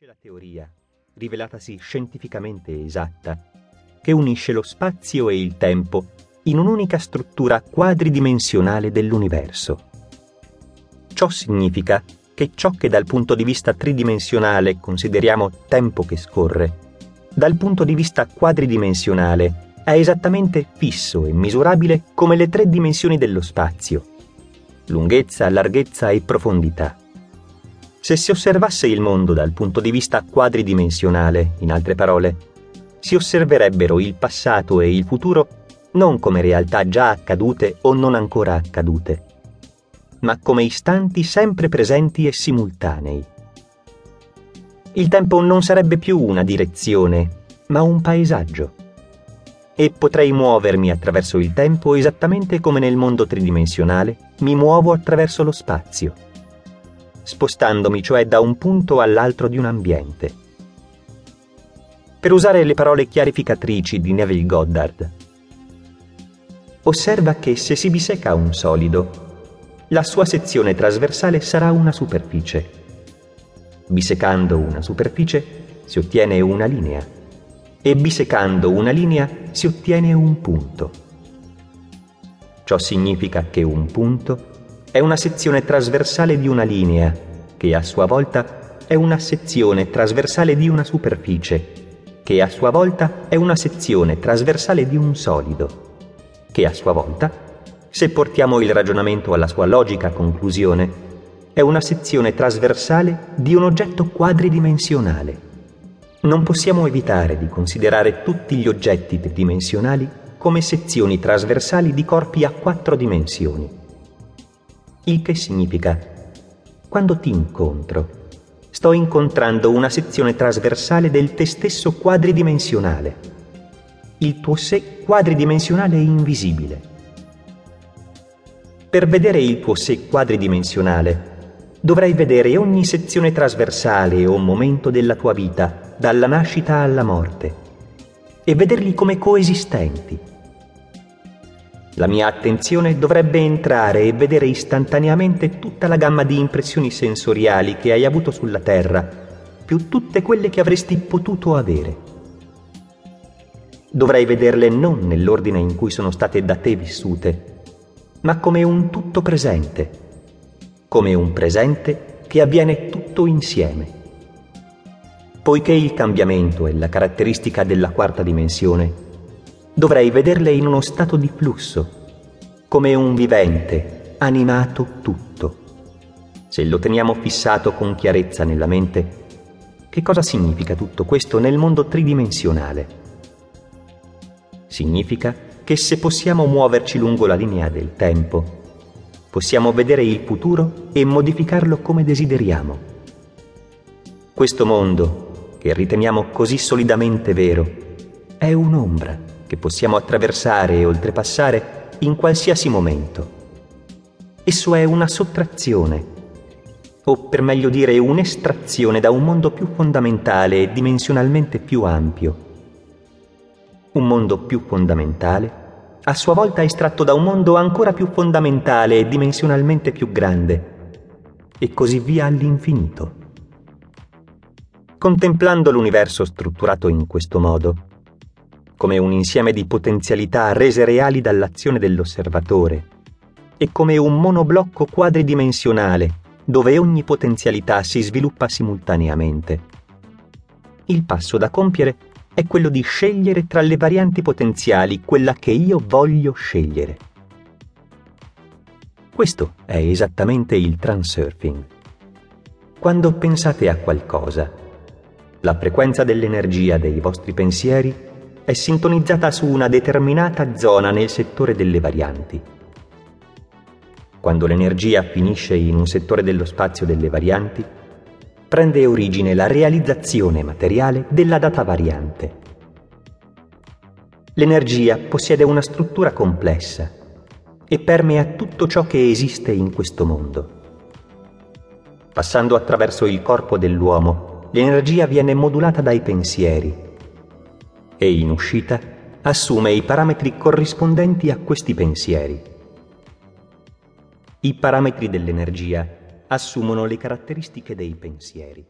C'è la teoria, rivelatasi scientificamente esatta, che unisce lo spazio e il tempo in un'unica struttura quadridimensionale dell'universo. Ciò significa che ciò che dal punto di vista tridimensionale consideriamo tempo che scorre, dal punto di vista quadridimensionale è esattamente fisso e misurabile come le tre dimensioni dello spazio, lunghezza, larghezza e profondità. Se si osservasse il mondo dal punto di vista quadridimensionale, in altre parole, si osserverebbero il passato e il futuro non come realtà già accadute o non ancora accadute, ma come istanti sempre presenti e simultanei. Il tempo non sarebbe più una direzione, ma un paesaggio. E potrei muovermi attraverso il tempo esattamente come nel mondo tridimensionale mi muovo attraverso lo spazio spostandomi cioè da un punto all'altro di un ambiente. Per usare le parole chiarificatrici di Neville Goddard, osserva che se si biseca un solido, la sua sezione trasversale sarà una superficie. Bisecando una superficie si ottiene una linea e bisecando una linea si ottiene un punto. Ciò significa che un punto è una sezione trasversale di una linea, che a sua volta è una sezione trasversale di una superficie, che a sua volta è una sezione trasversale di un solido, che a sua volta, se portiamo il ragionamento alla sua logica conclusione, è una sezione trasversale di un oggetto quadridimensionale. Non possiamo evitare di considerare tutti gli oggetti tridimensionali come sezioni trasversali di corpi a quattro dimensioni. Il che significa, quando ti incontro, sto incontrando una sezione trasversale del te stesso quadridimensionale. Il tuo sé quadridimensionale è invisibile. Per vedere il tuo sé quadridimensionale, dovrai vedere ogni sezione trasversale o momento della tua vita, dalla nascita alla morte, e vederli come coesistenti la mia attenzione dovrebbe entrare e vedere istantaneamente tutta la gamma di impressioni sensoriali che hai avuto sulla Terra, più tutte quelle che avresti potuto avere. Dovrei vederle non nell'ordine in cui sono state da te vissute, ma come un tutto presente, come un presente che avviene tutto insieme. Poiché il cambiamento è la caratteristica della quarta dimensione, dovrei vederle in uno stato di flusso, come un vivente, animato tutto. Se lo teniamo fissato con chiarezza nella mente, che cosa significa tutto questo nel mondo tridimensionale? Significa che se possiamo muoverci lungo la linea del tempo, possiamo vedere il futuro e modificarlo come desideriamo. Questo mondo, che riteniamo così solidamente vero, è un'ombra che possiamo attraversare e oltrepassare in qualsiasi momento. Esso è una sottrazione, o per meglio dire un'estrazione da un mondo più fondamentale e dimensionalmente più ampio. Un mondo più fondamentale, a sua volta estratto da un mondo ancora più fondamentale e dimensionalmente più grande, e così via all'infinito. Contemplando l'universo strutturato in questo modo, come un insieme di potenzialità rese reali dall'azione dell'osservatore e come un monoblocco quadridimensionale dove ogni potenzialità si sviluppa simultaneamente. Il passo da compiere è quello di scegliere tra le varianti potenziali quella che io voglio scegliere. Questo è esattamente il transurfing. Quando pensate a qualcosa, la frequenza dell'energia dei vostri pensieri è sintonizzata su una determinata zona nel settore delle varianti. Quando l'energia finisce in un settore dello spazio delle varianti, prende origine la realizzazione materiale della data variante. L'energia possiede una struttura complessa e permea tutto ciò che esiste in questo mondo. Passando attraverso il corpo dell'uomo, l'energia viene modulata dai pensieri e in uscita assume i parametri corrispondenti a questi pensieri. I parametri dell'energia assumono le caratteristiche dei pensieri.